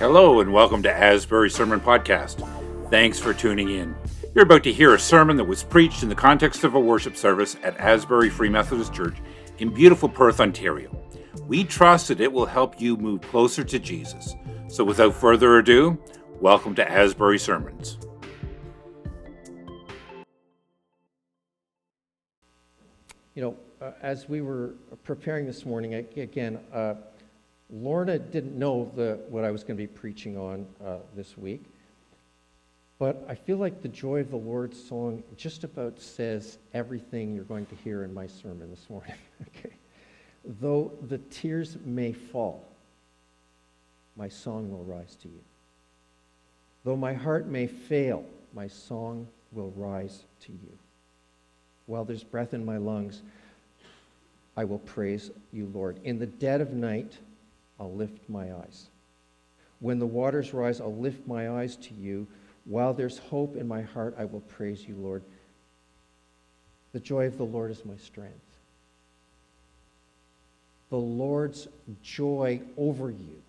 Hello, and welcome to Asbury Sermon Podcast. Thanks for tuning in. You're about to hear a sermon that was preached in the context of a worship service at Asbury Free Methodist Church in beautiful Perth, Ontario. We trust that it will help you move closer to Jesus. So, without further ado, welcome to Asbury Sermons. You know, uh, as we were preparing this morning, again, uh, Lorna didn't know the, what I was going to be preaching on uh, this week, but I feel like the Joy of the Lord song just about says everything you're going to hear in my sermon this morning. okay. Though the tears may fall, my song will rise to you. Though my heart may fail, my song will rise to you. While there's breath in my lungs, I will praise you, Lord. In the dead of night, I'll lift my eyes. When the waters rise, I'll lift my eyes to you. While there's hope in my heart, I will praise you, Lord. The joy of the Lord is my strength. The Lord's joy over you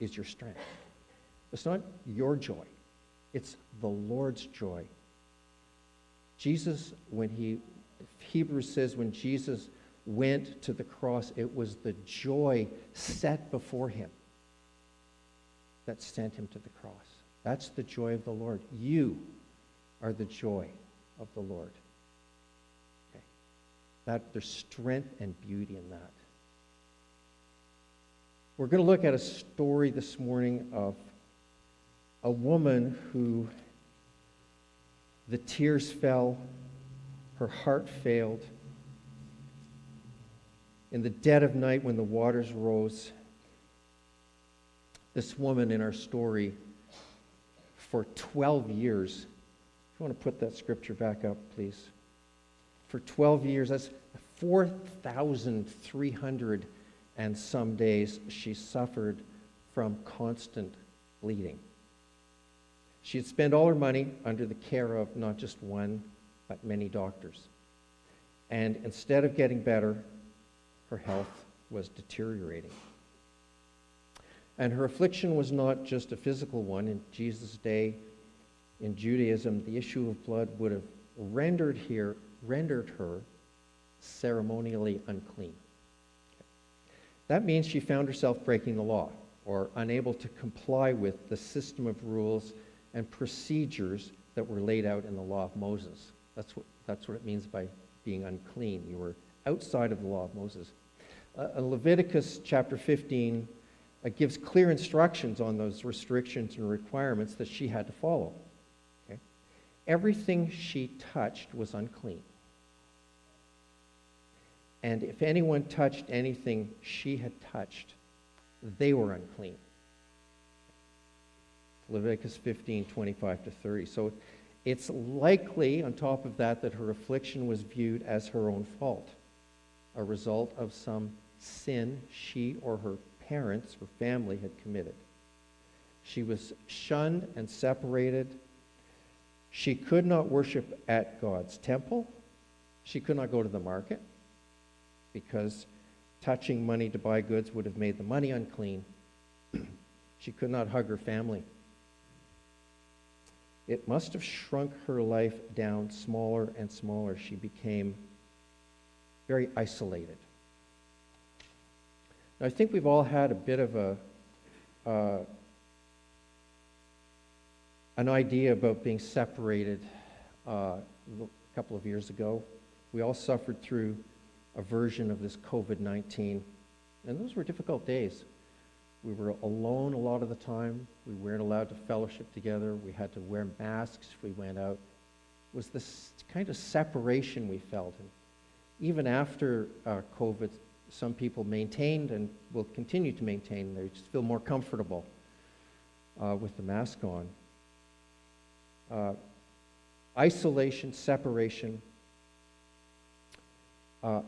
is your strength. It's not your joy, it's the Lord's joy. Jesus, when he, Hebrews says, when Jesus went to the cross, it was the joy set before him that sent him to the cross. That's the joy of the Lord. You are the joy of the Lord. Okay. That there's strength and beauty in that. We're going to look at a story this morning of a woman who the tears fell, her heart failed in the dead of night when the waters rose, this woman in our story for 12 years, if you want to put that scripture back up, please. For 12 years, that's 4,300 and some days, she suffered from constant bleeding. She had spent all her money under the care of not just one, but many doctors. And instead of getting better, her health was deteriorating. And her affliction was not just a physical one. In Jesus' day, in Judaism, the issue of blood would have rendered, here, rendered her ceremonially unclean. That means she found herself breaking the law or unable to comply with the system of rules and procedures that were laid out in the law of Moses. That's what, that's what it means by being unclean. You were outside of the law of Moses. Uh, Leviticus chapter 15 uh, gives clear instructions on those restrictions and requirements that she had to follow. Okay? Everything she touched was unclean. And if anyone touched anything she had touched, they were unclean. Leviticus 15, 25 to 30. So it's likely, on top of that, that her affliction was viewed as her own fault, a result of some sin she or her parents or family had committed. She was shunned and separated. She could not worship at God's temple. She could not go to the market because touching money to buy goods would have made the money unclean. she could not hug her family. It must have shrunk her life down smaller and smaller. She became very isolated. Now, I think we've all had a bit of a uh, an idea about being separated uh, a couple of years ago. We all suffered through a version of this COVID 19, and those were difficult days. We were alone a lot of the time. We weren't allowed to fellowship together. We had to wear masks if we went out. It was this kind of separation we felt. And even after uh, COVID some people maintained and will continue to maintain. They just feel more comfortable uh, with the mask on. Uh, isolation, separation. Uh,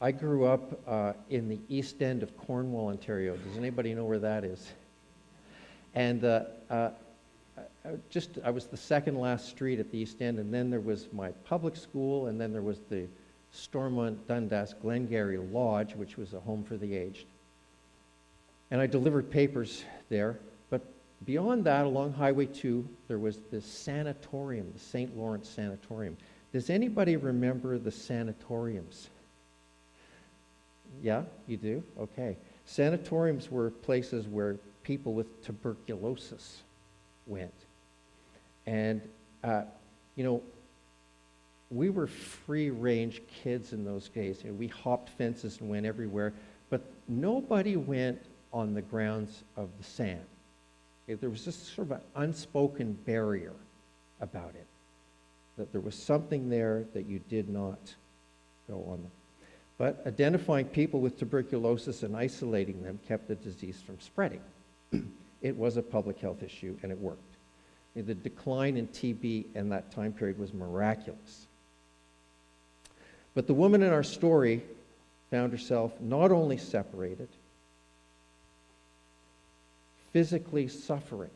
I grew up uh, in the east end of Cornwall, Ontario. Does anybody know where that is? And uh, uh, just I was the second last street at the east end, and then there was my public school, and then there was the Stormont Dundas Glengarry Lodge, which was a home for the aged. And I delivered papers there. But beyond that, along Highway 2, there was this sanatorium, the St. Lawrence Sanatorium. Does anybody remember the sanatoriums? Yeah, you do? Okay. Sanatoriums were places where people with tuberculosis went. And, uh, you know, we were free range kids in those days. Know, we hopped fences and went everywhere, but nobody went on the grounds of the SAN. Okay, there was just sort of an unspoken barrier about it, that there was something there that you did not go on. But identifying people with tuberculosis and isolating them kept the disease from spreading. it was a public health issue and it worked. The decline in TB in that time period was miraculous. But the woman in our story found herself not only separated, physically suffering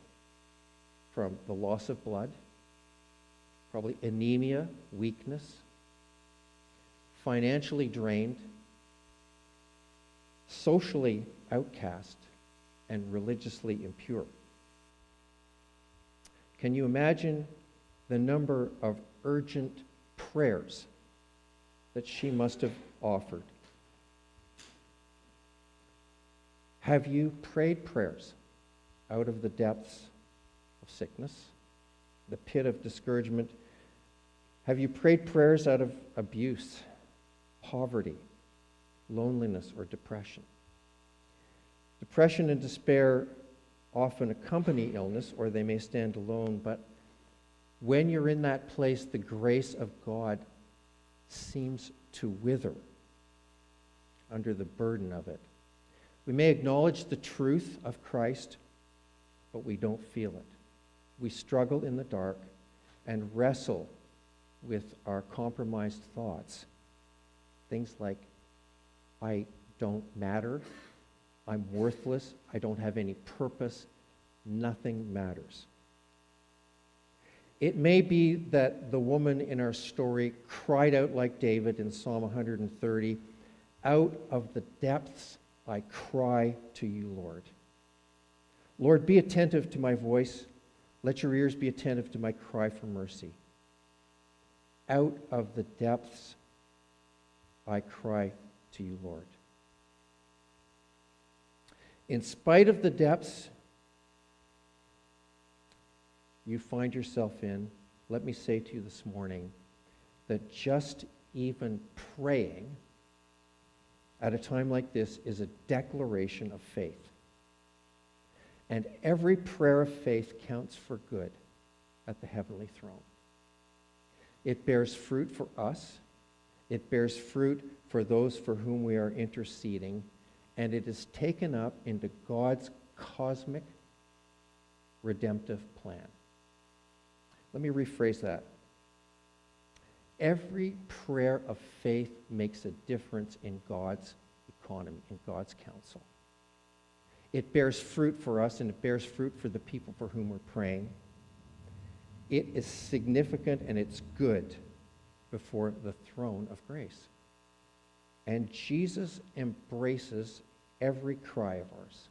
from the loss of blood, probably anemia, weakness, financially drained, socially outcast, and religiously impure. Can you imagine the number of urgent prayers that she must have offered? Have you prayed prayers out of the depths of sickness, the pit of discouragement? Have you prayed prayers out of abuse, poverty, loneliness, or depression? Depression and despair often accompany illness or they may stand alone, but when you're in that place, the grace of God seems to wither under the burden of it. We may acknowledge the truth of Christ, but we don't feel it. We struggle in the dark and wrestle with our compromised thoughts. Things like, I don't matter, I'm worthless, I don't have any purpose, nothing matters. It may be that the woman in our story cried out like David in Psalm 130 Out of the depths I cry to you, Lord. Lord, be attentive to my voice. Let your ears be attentive to my cry for mercy. Out of the depths I cry to you, Lord. In spite of the depths you find yourself in, let me say to you this morning that just even praying at a time like this is a declaration of faith. And every prayer of faith counts for good at the heavenly throne. It bears fruit for us, it bears fruit for those for whom we are interceding, and it is taken up into God's cosmic redemptive plan. Let me rephrase that. Every prayer of faith makes a difference in God's economy, in God's counsel. It bears fruit for us and it bears fruit for the people for whom we're praying. It is significant and it's good before the throne of grace. And Jesus embraces every cry of ours,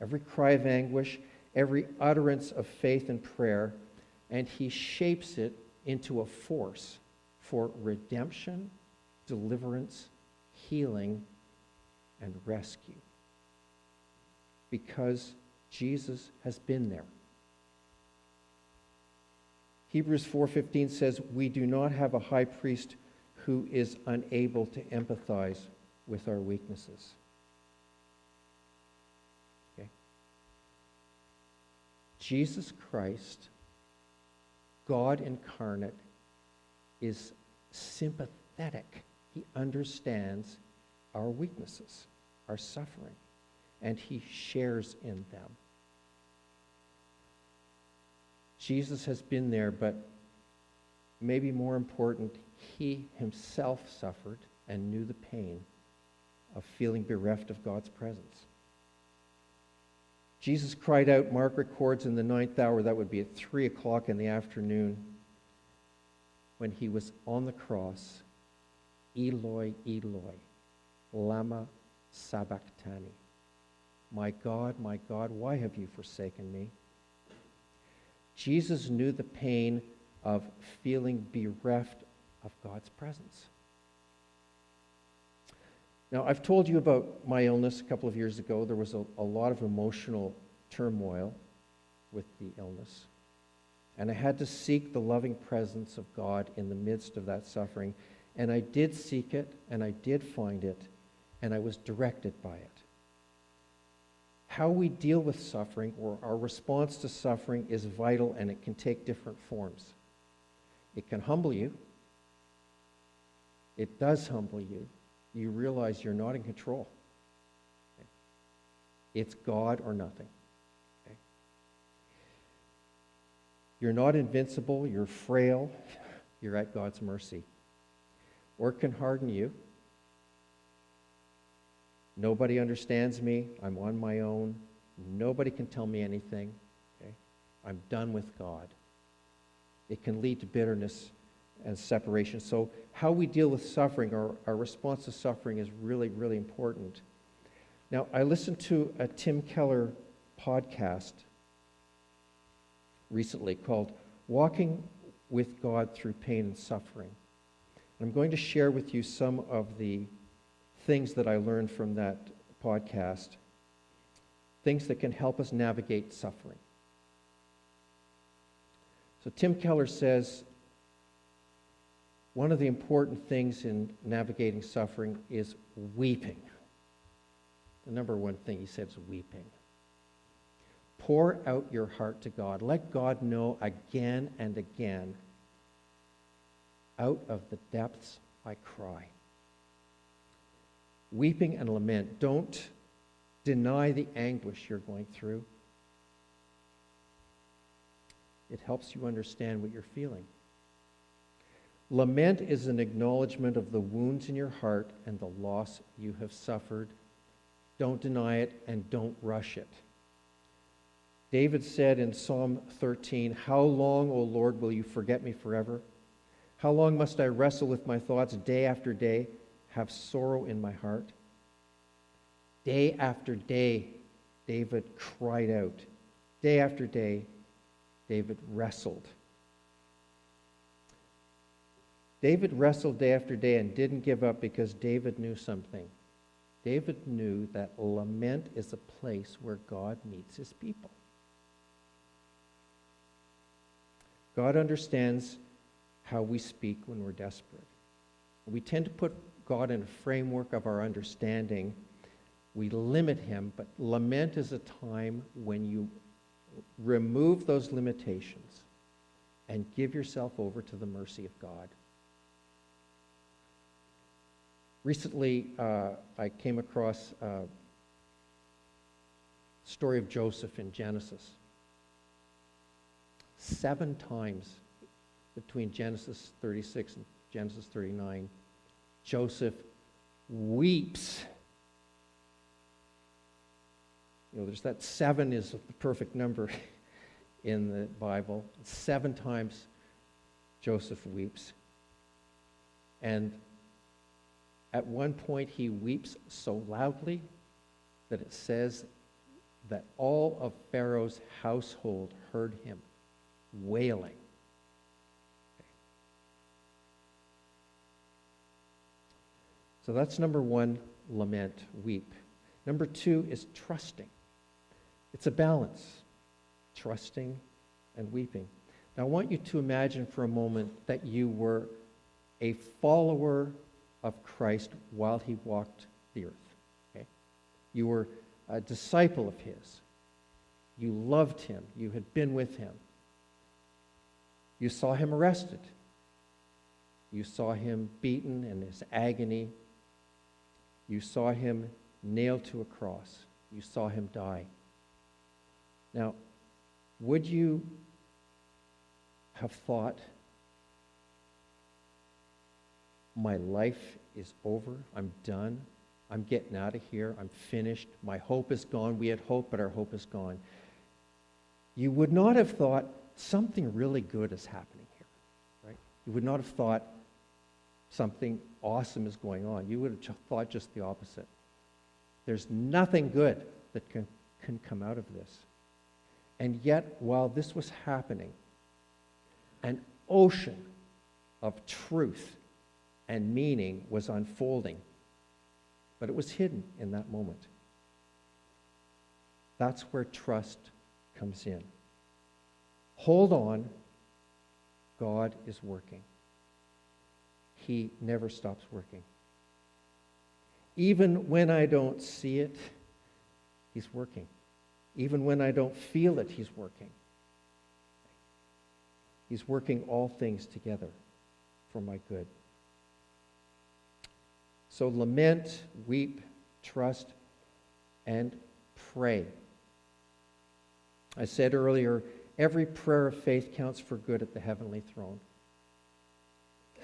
every cry of anguish, every utterance of faith and prayer, and he shapes it into a force for redemption, deliverance, healing, and rescue. Because Jesus has been there. Hebrews 4:15 says, "We do not have a high priest who is unable to empathize with our weaknesses." Okay? Jesus Christ God incarnate is sympathetic. He understands our weaknesses, our suffering, and he shares in them. Jesus has been there, but maybe more important, he himself suffered and knew the pain of feeling bereft of God's presence. Jesus cried out, Mark records in the ninth hour, that would be at 3 o'clock in the afternoon, when he was on the cross, Eloi, Eloi, Lama Sabachthani. My God, my God, why have you forsaken me? Jesus knew the pain of feeling bereft of God's presence. Now, I've told you about my illness a couple of years ago. There was a, a lot of emotional turmoil with the illness. And I had to seek the loving presence of God in the midst of that suffering. And I did seek it, and I did find it, and I was directed by it. How we deal with suffering or our response to suffering is vital, and it can take different forms. It can humble you, it does humble you. You realize you're not in control. Okay? It's God or nothing. Okay? You're not invincible, you're frail, you're at God's mercy. Work can harden you. Nobody understands me. I'm on my own. Nobody can tell me anything. Okay? I'm done with God. It can lead to bitterness and separation. So, how we deal with suffering, our, our response to suffering, is really, really important. Now, I listened to a Tim Keller podcast recently called Walking with God Through Pain and Suffering. And I'm going to share with you some of the things that I learned from that podcast, things that can help us navigate suffering. So, Tim Keller says one of the important things in navigating suffering is weeping. The number one thing he said is weeping. Pour out your heart to God. Let God know again and again. Out of the depths I cry. Weeping and lament. Don't deny the anguish you're going through. It helps you understand what you're feeling. Lament is an acknowledgement of the wounds in your heart and the loss you have suffered. Don't deny it and don't rush it. David said in Psalm 13, How long, O Lord, will you forget me forever? How long must I wrestle with my thoughts day after day, have sorrow in my heart? Day after day, David cried out. Day after day, David wrestled. David wrestled day after day and didn't give up because David knew something. David knew that lament is a place where God meets his people. God understands how we speak when we're desperate. We tend to put God in a framework of our understanding. We limit him, but lament is a time when you remove those limitations and give yourself over to the mercy of God. Recently, uh, I came across a story of Joseph in Genesis. Seven times between Genesis 36 and Genesis 39, Joseph weeps. You know, there's that seven is the perfect number in the Bible. Seven times Joseph weeps. And at one point, he weeps so loudly that it says that all of Pharaoh's household heard him wailing. So that's number one lament, weep. Number two is trusting. It's a balance, trusting and weeping. Now, I want you to imagine for a moment that you were a follower of Christ while he walked the earth. Okay? You were a disciple of his. You loved him. You had been with him. You saw him arrested. You saw him beaten in his agony. You saw him nailed to a cross. You saw him die. Now, would you have thought my life is over. I'm done. I'm getting out of here. I'm finished. My hope is gone. We had hope, but our hope is gone. You would not have thought something really good is happening here, right? You would not have thought something awesome is going on. You would have thought just the opposite. There's nothing good that can, can come out of this. And yet, while this was happening, an ocean of truth and meaning was unfolding, but it was hidden in that moment. That's where trust comes in. Hold on, God is working. He never stops working. Even when I don't see it, He's working. Even when I don't feel it, He's working. He's working all things together for my good. So lament, weep, trust, and pray. I said earlier, every prayer of faith counts for good at the heavenly throne.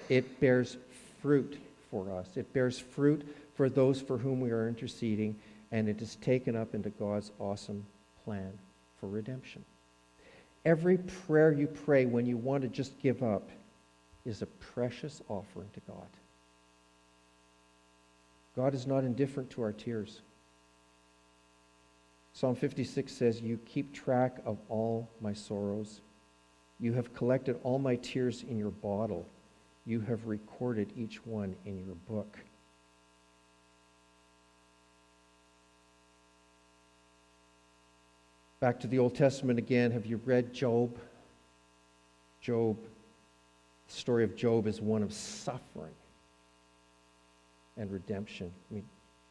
It bears fruit for us, it bears fruit for those for whom we are interceding, and it is taken up into God's awesome plan for redemption. Every prayer you pray when you want to just give up is a precious offering to God. God is not indifferent to our tears. Psalm 56 says, You keep track of all my sorrows. You have collected all my tears in your bottle. You have recorded each one in your book. Back to the Old Testament again. Have you read Job? Job, the story of Job is one of suffering and redemption. I mean,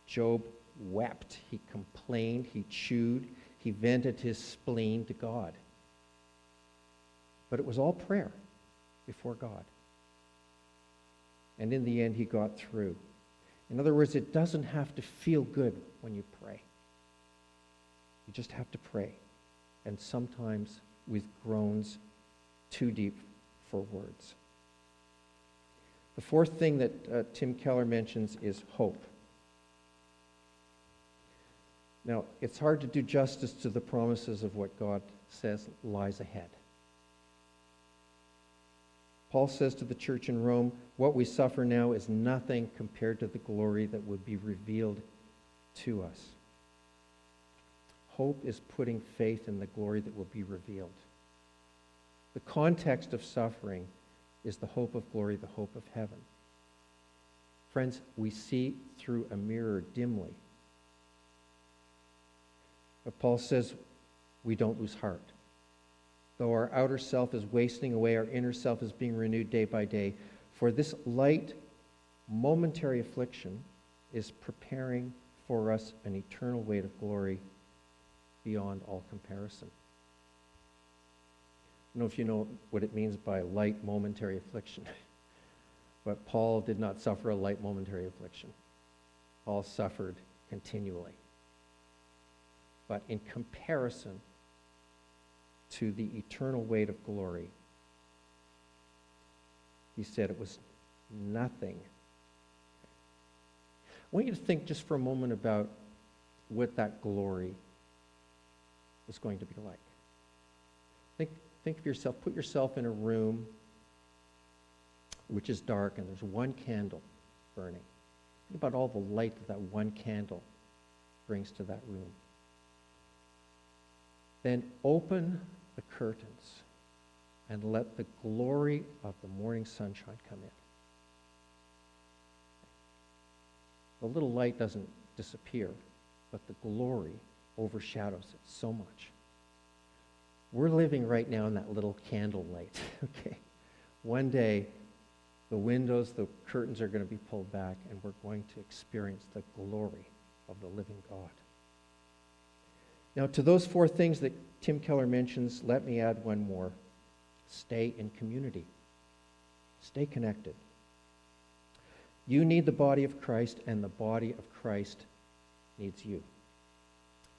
Job wept, he complained, he chewed, he vented his spleen to God. But it was all prayer before God. And in the end, he got through. In other words, it doesn't have to feel good when you pray. You just have to pray. And sometimes with groans too deep for words. The fourth thing that uh, Tim Keller mentions is hope. Now, it's hard to do justice to the promises of what God says lies ahead. Paul says to the church in Rome, What we suffer now is nothing compared to the glory that would be revealed to us. Hope is putting faith in the glory that will be revealed. The context of suffering is the hope of glory, the hope of heaven. Friends, we see through a mirror dimly. But Paul says we don't lose heart. Though our outer self is wasting away, our inner self is being renewed day by day. For this light, momentary affliction is preparing for us an eternal weight of glory beyond all comparison. Don't know if you know what it means by light momentary affliction. but Paul did not suffer a light momentary affliction. Paul suffered continually. But in comparison to the eternal weight of glory, he said it was nothing. I want you to think just for a moment about what that glory is going to be like. Think, of yourself, put yourself in a room which is dark and there's one candle burning. Think about all the light that that one candle brings to that room. Then open the curtains and let the glory of the morning sunshine come in. The little light doesn't disappear, but the glory overshadows it so much. We're living right now in that little candle light, okay? One day, the windows, the curtains are going to be pulled back, and we're going to experience the glory of the living God. Now, to those four things that Tim Keller mentions, let me add one more stay in community, stay connected. You need the body of Christ, and the body of Christ needs you.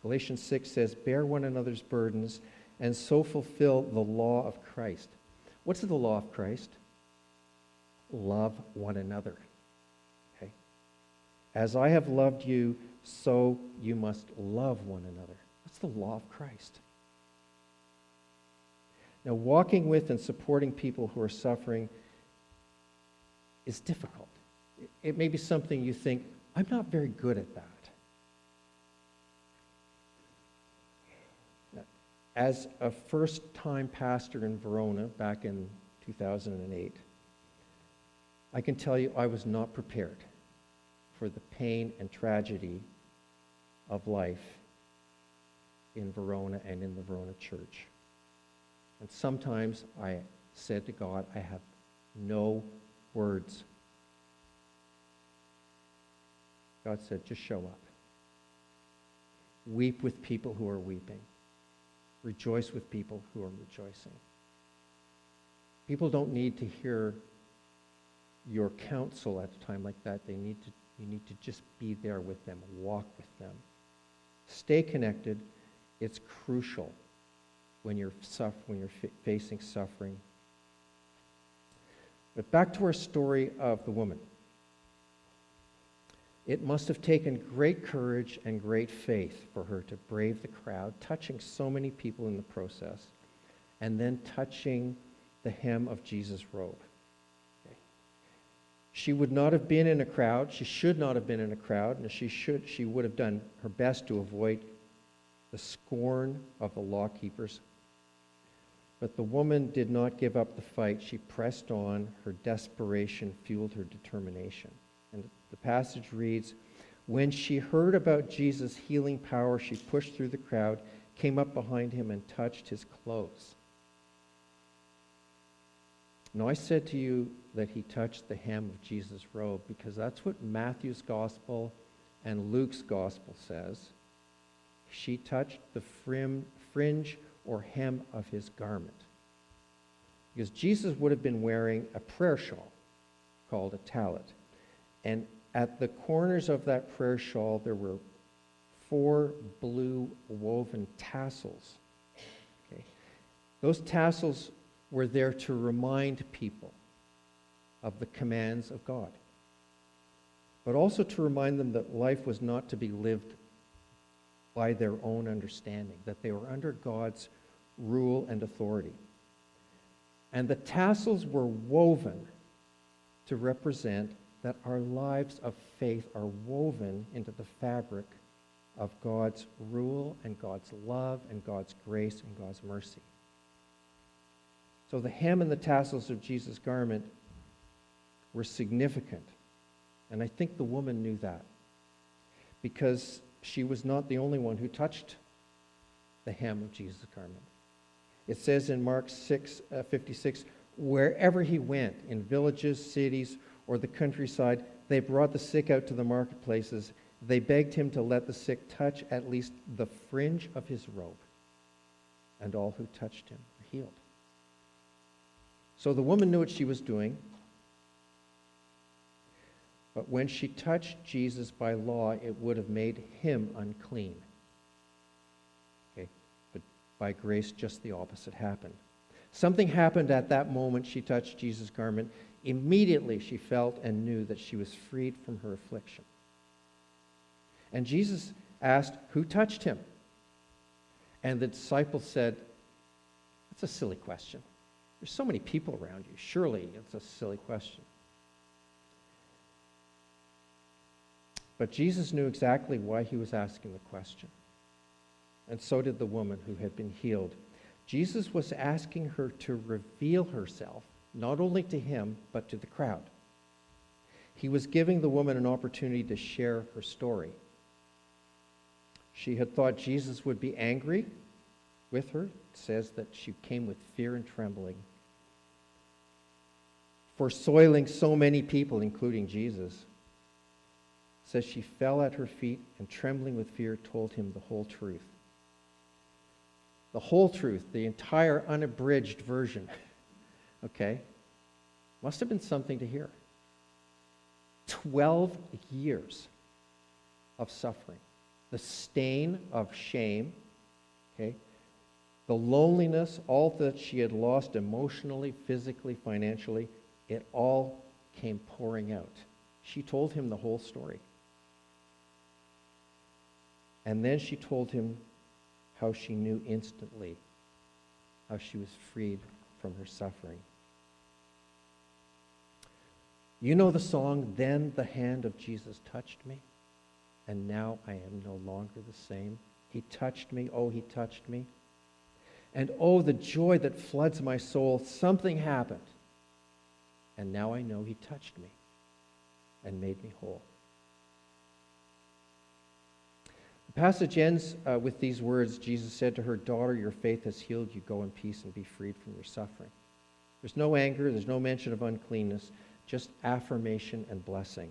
Galatians 6 says, Bear one another's burdens and so fulfill the law of Christ. What's the law of Christ? Love one another. Okay? As I have loved you, so you must love one another. That's the law of Christ. Now, walking with and supporting people who are suffering is difficult. It may be something you think, I'm not very good at that. As a first time pastor in Verona back in 2008, I can tell you I was not prepared for the pain and tragedy of life in Verona and in the Verona church. And sometimes I said to God, I have no words. God said, just show up. Weep with people who are weeping. Rejoice with people who are rejoicing. People don't need to hear your counsel at a time like that. They need to, you need to just be there with them, walk with them. Stay connected. It's crucial when you're, suffer, when you're f- facing suffering. But back to our story of the woman. It must have taken great courage and great faith for her to brave the crowd, touching so many people in the process, and then touching the hem of Jesus' robe. Okay. She would not have been in a crowd. She should not have been in a crowd, and she should she would have done her best to avoid the scorn of the law keepers. But the woman did not give up the fight. She pressed on. Her desperation fueled her determination. The passage reads When she heard about Jesus' healing power, she pushed through the crowd, came up behind him, and touched his clothes. Now, I said to you that he touched the hem of Jesus' robe because that's what Matthew's gospel and Luke's gospel says. She touched the frim, fringe or hem of his garment. Because Jesus would have been wearing a prayer shawl called a tallit. And at the corners of that prayer shawl, there were four blue woven tassels. Okay. Those tassels were there to remind people of the commands of God, but also to remind them that life was not to be lived by their own understanding, that they were under God's rule and authority. And the tassels were woven to represent that our lives of faith are woven into the fabric of God's rule and God's love and God's grace and God's mercy. So the hem and the tassels of Jesus' garment were significant. And I think the woman knew that because she was not the only one who touched the hem of Jesus' garment. It says in Mark 6 uh, 56, wherever he went, in villages, cities, or the countryside, they brought the sick out to the marketplaces. They begged him to let the sick touch at least the fringe of his robe. And all who touched him were healed. So the woman knew what she was doing. But when she touched Jesus by law, it would have made him unclean. Okay? But by grace, just the opposite happened. Something happened at that moment she touched Jesus' garment. Immediately she felt and knew that she was freed from her affliction. And Jesus asked, Who touched him? And the disciples said, That's a silly question. There's so many people around you. Surely it's a silly question. But Jesus knew exactly why he was asking the question. And so did the woman who had been healed. Jesus was asking her to reveal herself not only to him, but to the crowd. He was giving the woman an opportunity to share her story. She had thought Jesus would be angry with her. It says that she came with fear and trembling. For soiling so many people, including Jesus. It says she fell at her feet and, trembling with fear, told him the whole truth. The whole truth, the entire unabridged version. Okay? Must have been something to hear. 12 years of suffering. The stain of shame, okay? The loneliness, all that she had lost emotionally, physically, financially, it all came pouring out. She told him the whole story. And then she told him how she knew instantly how she was freed from her suffering. You know the song, Then the Hand of Jesus Touched Me, and now I am no longer the same. He touched me, oh, he touched me. And oh, the joy that floods my soul. Something happened. And now I know He touched me and made me whole. The passage ends uh, with these words Jesus said to her, Daughter, your faith has healed you. Go in peace and be freed from your suffering. There's no anger, there's no mention of uncleanness, just affirmation and blessing.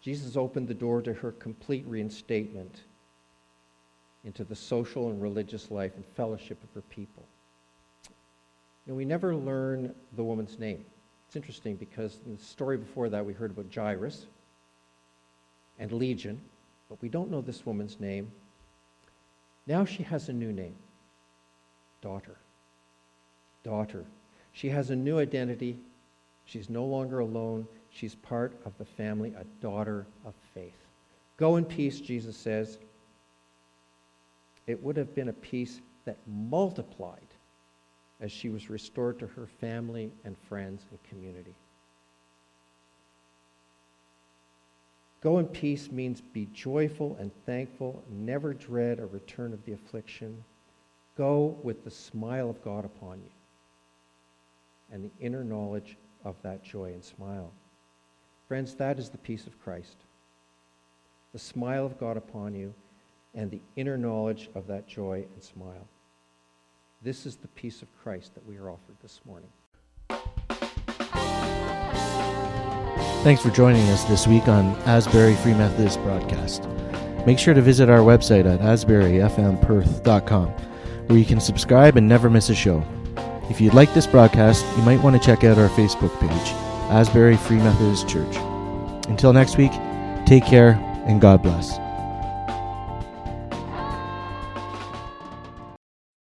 Jesus opened the door to her complete reinstatement into the social and religious life and fellowship of her people. And we never learn the woman's name. It's interesting because in the story before that, we heard about Jairus and Legion, but we don't know this woman's name. Now she has a new name daughter. Daughter. She has a new identity. She's no longer alone. She's part of the family, a daughter of faith. Go in peace, Jesus says. It would have been a peace that multiplied as she was restored to her family and friends and community. Go in peace means be joyful and thankful, never dread a return of the affliction. Go with the smile of God upon you and the inner knowledge of that joy and smile. Friends, that is the peace of Christ. The smile of God upon you and the inner knowledge of that joy and smile. This is the peace of Christ that we are offered this morning. Thanks for joining us this week on Asbury Free Methodist Broadcast. Make sure to visit our website at asburyfmperth.com where you can subscribe and never miss a show. If you'd like this broadcast, you might want to check out our Facebook page Asbury Free Methodist Church. Until next week, take care and God bless.